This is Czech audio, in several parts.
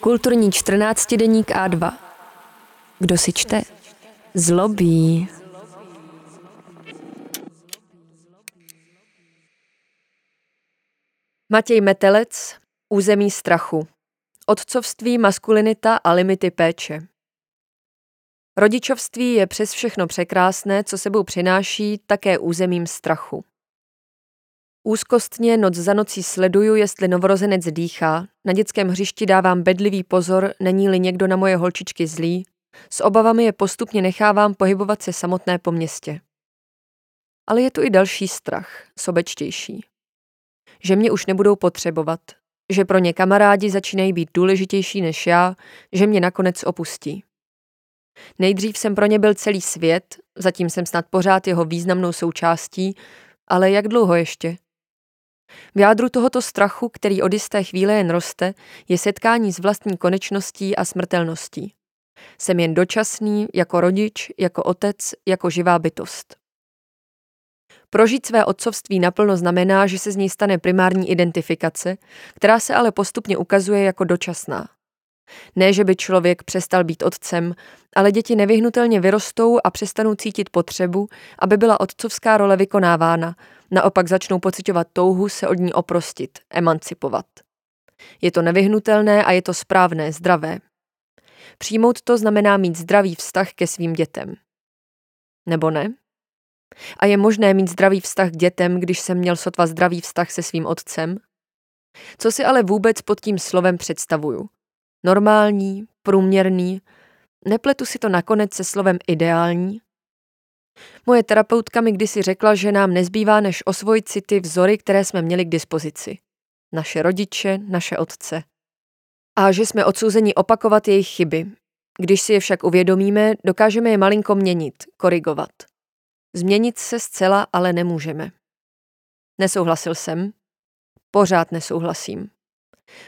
Kulturní 14 deník A2. Kdo si čte? Zlobí. Matěj Metelec, Území strachu. Otcovství, maskulinita a limity péče. Rodičovství je přes všechno překrásné, co sebou přináší také územím strachu. Úzkostně noc za nocí sleduju, jestli novorozenec dýchá, na dětském hřišti dávám bedlivý pozor, není-li někdo na moje holčičky zlý, s obavami je postupně nechávám pohybovat se samotné po městě. Ale je tu i další strach, sobečtější. Že mě už nebudou potřebovat, že pro ně kamarádi začínají být důležitější než já, že mě nakonec opustí. Nejdřív jsem pro ně byl celý svět, zatím jsem snad pořád jeho významnou součástí, ale jak dlouho ještě? V jádru tohoto strachu, který od jisté chvíle jen roste, je setkání s vlastní konečností a smrtelností. Jsem jen dočasný, jako rodič, jako otec, jako živá bytost. Prožít své otcovství naplno znamená, že se z něj stane primární identifikace, která se ale postupně ukazuje jako dočasná. Ne, že by člověk přestal být otcem, ale děti nevyhnutelně vyrostou a přestanou cítit potřebu, aby byla otcovská role vykonávána, naopak začnou pocitovat touhu se od ní oprostit, emancipovat. Je to nevyhnutelné a je to správné, zdravé. Přijmout to znamená mít zdravý vztah ke svým dětem. Nebo ne? A je možné mít zdravý vztah k dětem, když jsem měl sotva zdravý vztah se svým otcem? Co si ale vůbec pod tím slovem představuju? Normální, průměrný, nepletu si to nakonec se slovem ideální? Moje terapeutka mi kdysi řekla, že nám nezbývá než osvojit si ty vzory, které jsme měli k dispozici. Naše rodiče, naše otce. A že jsme odsouzeni opakovat jejich chyby. Když si je však uvědomíme, dokážeme je malinko měnit, korigovat. Změnit se zcela ale nemůžeme. Nesouhlasil jsem. Pořád nesouhlasím.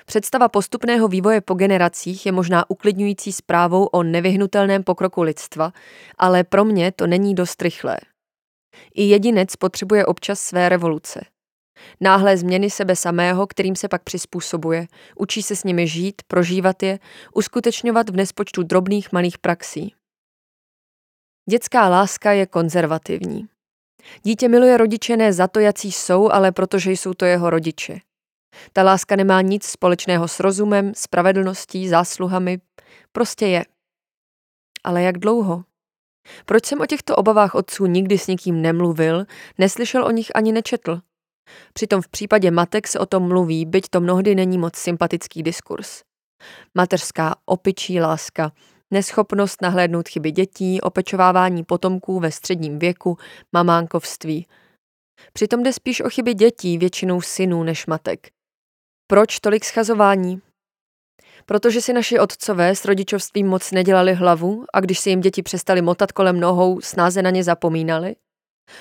Představa postupného vývoje po generacích je možná uklidňující zprávou o nevyhnutelném pokroku lidstva, ale pro mě to není dost rychlé. I jedinec potřebuje občas své revoluce. Náhlé změny sebe samého, kterým se pak přizpůsobuje, učí se s nimi žít, prožívat je, uskutečňovat v nespočtu drobných malých praxí. Dětská láska je konzervativní. Dítě miluje rodiče ne za to, jací jsou, ale protože jsou to jeho rodiče. Ta láska nemá nic společného s rozumem, spravedlností, zásluhami, prostě je. Ale jak dlouho? Proč jsem o těchto obavách otců nikdy s nikým nemluvil, neslyšel o nich ani nečetl? Přitom v případě matek se o tom mluví, byť to mnohdy není moc sympatický diskurs. Mateřská opičí láska, neschopnost nahlédnout chyby dětí, opečovávání potomků ve středním věku, mamánkovství. Přitom jde spíš o chyby dětí, většinou synů než matek. Proč tolik schazování? Protože si naši otcové s rodičovstvím moc nedělali hlavu a když si jim děti přestali motat kolem nohou, snáze na ně zapomínali?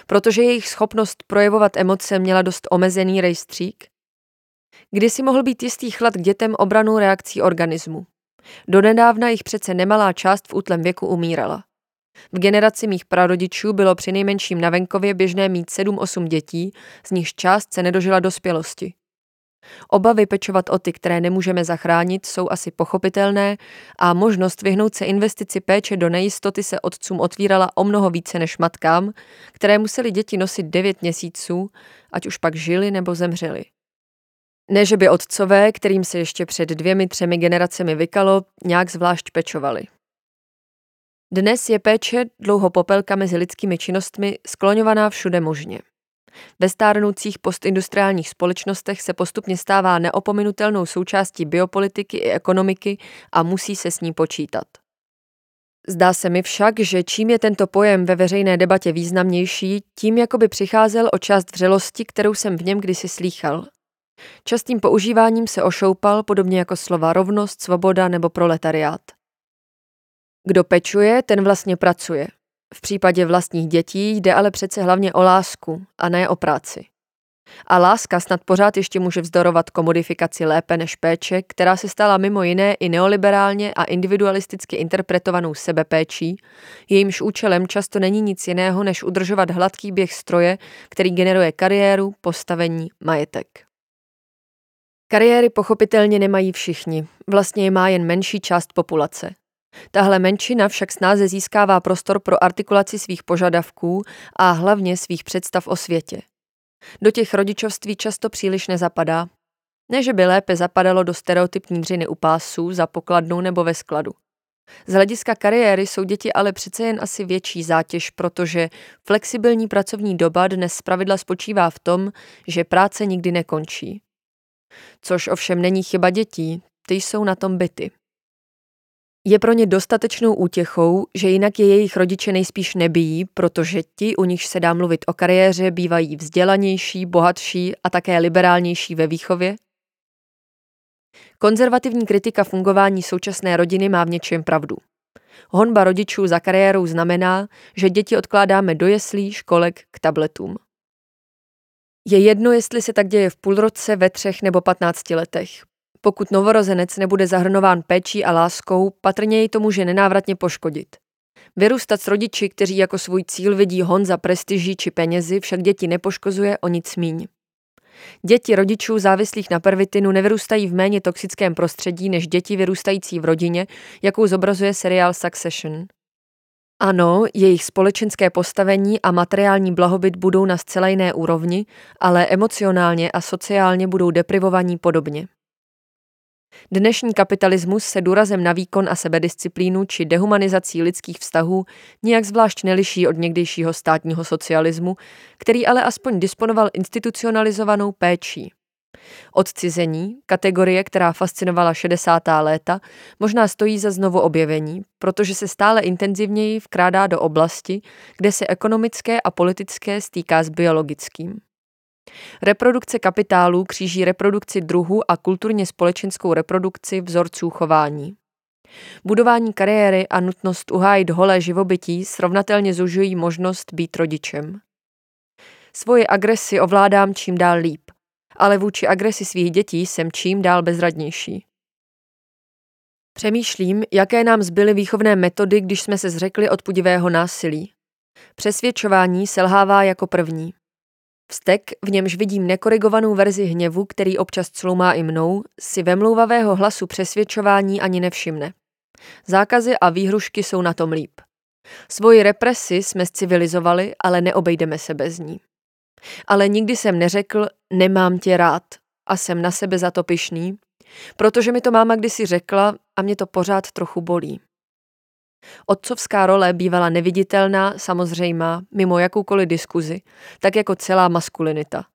Protože jejich schopnost projevovat emoce měla dost omezený rejstřík? Kdy si mohl být jistý chlad k dětem obranou reakcí organismu? Donedávna jich přece nemalá část v útlem věku umírala. V generaci mých prarodičů bylo při nejmenším na venkově běžné mít 7-8 dětí, z nichž část se nedožila dospělosti. Obavy pečovat o ty, které nemůžeme zachránit, jsou asi pochopitelné a možnost vyhnout se investici péče do nejistoty se otcům otvírala o mnoho více než matkám, které museli děti nosit 9 měsíců, ať už pak žili nebo zemřeli. Ne, že by otcové, kterým se ještě před dvěmi, třemi generacemi vykalo, nějak zvlášť pečovali. Dnes je péče dlouho popelka mezi lidskými činnostmi skloňovaná všude možně. Ve stárnoucích postindustriálních společnostech se postupně stává neopominutelnou součástí biopolitiky i ekonomiky a musí se s ní počítat. Zdá se mi však, že čím je tento pojem ve veřejné debatě významnější, tím jakoby přicházel o část vřelosti, kterou jsem v něm kdysi slýchal. Častým používáním se ošoupal, podobně jako slova rovnost, svoboda nebo proletariát. Kdo pečuje, ten vlastně pracuje. V případě vlastních dětí jde ale přece hlavně o lásku a ne o práci. A láska snad pořád ještě může vzdorovat komodifikaci lépe než péče, která se stala mimo jiné i neoliberálně a individualisticky interpretovanou sebepéčí, jejímž účelem často není nic jiného, než udržovat hladký běh stroje, který generuje kariéru, postavení, majetek. Kariéry pochopitelně nemají všichni, vlastně je má jen menší část populace. Tahle menšina však snáze získává prostor pro artikulaci svých požadavků a hlavně svých představ o světě. Do těch rodičovství často příliš nezapadá. Ne, že by lépe zapadalo do stereotypní dřiny u pásů, za pokladnou nebo ve skladu. Z hlediska kariéry jsou děti ale přece jen asi větší zátěž, protože flexibilní pracovní doba dnes zpravidla spočívá v tom, že práce nikdy nekončí. Což ovšem není chyba dětí, ty jsou na tom byty. Je pro ně dostatečnou útěchou, že jinak je jejich rodiče nejspíš nebijí, protože ti, u nich se dá mluvit o kariéře, bývají vzdělanější, bohatší a také liberálnější ve výchově? Konzervativní kritika fungování současné rodiny má v něčem pravdu. Honba rodičů za kariérou znamená, že děti odkládáme do jeslí, školek k tabletům. Je jedno, jestli se tak děje v půl roce, ve třech nebo patnácti letech. Pokud novorozenec nebude zahrnován péčí a láskou, patrně jej to může nenávratně poškodit. Vyrůstat s rodiči, kteří jako svůj cíl vidí hon za prestiží či penězi, však děti nepoškozuje o nic míň. Děti rodičů závislých na pervitinu nevyrůstají v méně toxickém prostředí než děti vyrůstající v rodině, jakou zobrazuje seriál Succession. Ano, jejich společenské postavení a materiální blahobyt budou na zcela jiné úrovni, ale emocionálně a sociálně budou deprivovaní podobně. Dnešní kapitalismus se důrazem na výkon a sebedisciplínu či dehumanizací lidských vztahů nijak zvlášť neliší od někdejšího státního socialismu, který ale aspoň disponoval institucionalizovanou péčí. Odcizení, kategorie, která fascinovala 60. léta, možná stojí za znovu objevení, protože se stále intenzivněji vkrádá do oblasti, kde se ekonomické a politické stýká s biologickým. Reprodukce kapitálu kříží reprodukci druhu a kulturně společenskou reprodukci vzorců chování. Budování kariéry a nutnost uhájit holé živobytí srovnatelně zužují možnost být rodičem. Svoje agresi ovládám čím dál líp, ale vůči agresi svých dětí jsem čím dál bezradnější. Přemýšlím, jaké nám zbyly výchovné metody, když jsme se zřekli odpudivého násilí. Přesvědčování selhává jako první. Vztek, v němž vidím nekorigovanou verzi hněvu, který občas cloumá i mnou, si vemlouvavého hlasu přesvědčování ani nevšimne. Zákazy a výhrušky jsou na tom líp. Svoji represi jsme civilizovali, ale neobejdeme se bez ní. Ale nikdy jsem neřekl, nemám tě rád a jsem na sebe za to pyšný, protože mi to máma kdysi řekla a mě to pořád trochu bolí. Otcovská role bývala neviditelná, samozřejmá, mimo jakoukoliv diskuzi, tak jako celá maskulinita.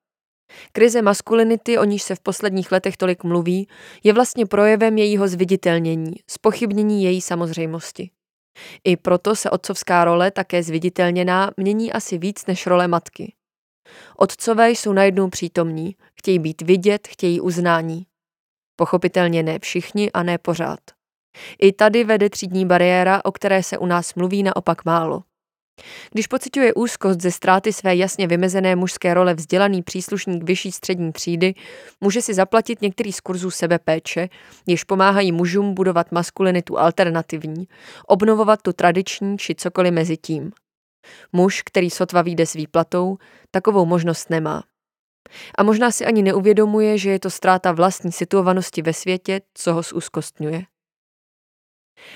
Krize maskulinity, o níž se v posledních letech tolik mluví, je vlastně projevem jejího zviditelnění, spochybnění její samozřejmosti. I proto se otcovská role, také zviditelněná, mění asi víc než role matky. Otcové jsou najednou přítomní, chtějí být vidět, chtějí uznání. Pochopitelně ne všichni a ne pořád. I tady vede třídní bariéra, o které se u nás mluví naopak málo. Když pociťuje úzkost ze ztráty své jasně vymezené mužské role vzdělaný příslušník vyšší střední třídy, může si zaplatit některý z kurzů sebepéče, jež pomáhají mužům budovat maskulinitu alternativní, obnovovat tu tradiční či cokoliv mezi tím. Muž, který sotva vyjde s výplatou, takovou možnost nemá. A možná si ani neuvědomuje, že je to ztráta vlastní situovanosti ve světě, co ho zúzkostňuje.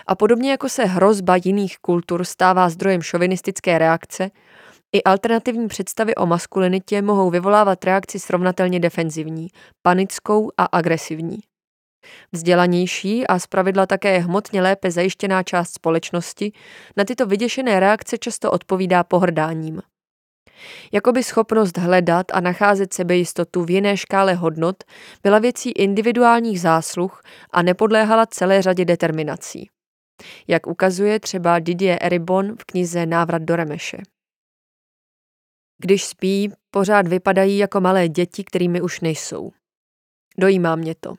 A podobně jako se hrozba jiných kultur stává zdrojem šovinistické reakce, i alternativní představy o maskulinitě mohou vyvolávat reakci srovnatelně defenzivní, panickou a agresivní. Vzdělanější a zpravidla také hmotně lépe zajištěná část společnosti na tyto vyděšené reakce často odpovídá pohrdáním. Jakoby schopnost hledat a nacházet sebejistotu v jiné škále hodnot byla věcí individuálních zásluh a nepodléhala celé řadě determinací jak ukazuje třeba Didier Eribon v knize Návrat do Remeše. Když spí, pořád vypadají jako malé děti, kterými už nejsou. Dojímá mě to.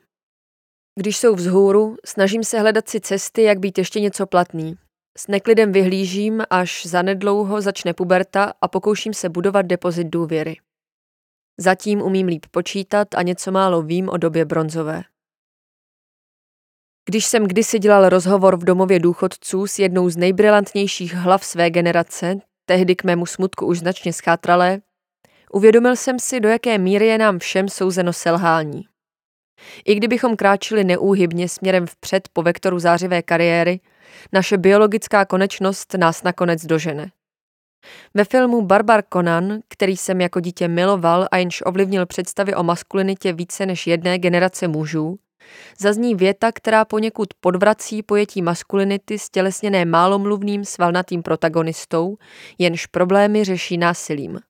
Když jsou vzhůru, snažím se hledat si cesty, jak být ještě něco platný. S neklidem vyhlížím, až zanedlouho začne puberta a pokouším se budovat depozit důvěry. Zatím umím líp počítat a něco málo vím o době bronzové. Když jsem kdysi dělal rozhovor v domově důchodců s jednou z nejbrilantnějších hlav své generace, tehdy k mému smutku už značně schátralé, uvědomil jsem si, do jaké míry je nám všem souzeno selhání. I kdybychom kráčili neúhybně směrem vpřed po vektoru zářivé kariéry, naše biologická konečnost nás nakonec dožene. Ve filmu Barbar Conan, který jsem jako dítě miloval a jenž ovlivnil představy o maskulinitě více než jedné generace mužů, zazní věta, která poněkud podvrací pojetí maskulinity stělesněné málomluvným svalnatým protagonistou, jenž problémy řeší násilím.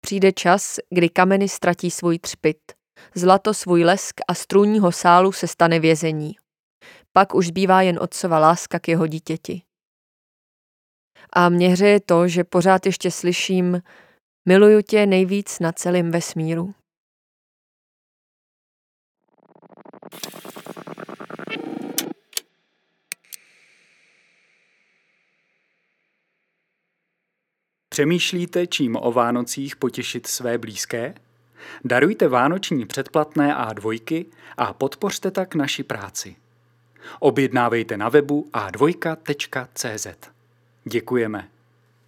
Přijde čas, kdy kameny ztratí svůj třpit, zlato svůj lesk a strůního sálu se stane vězení. Pak už zbývá jen otcova láska k jeho dítěti. A mě hřeje to, že pořád ještě slyším miluju tě nejvíc na celém vesmíru. Přemýšlíte, čím o Vánocích potěšit své blízké? Darujte vánoční předplatné A2 a podpořte tak naši práci. Objednávejte na webu a2.cz. Děkujeme.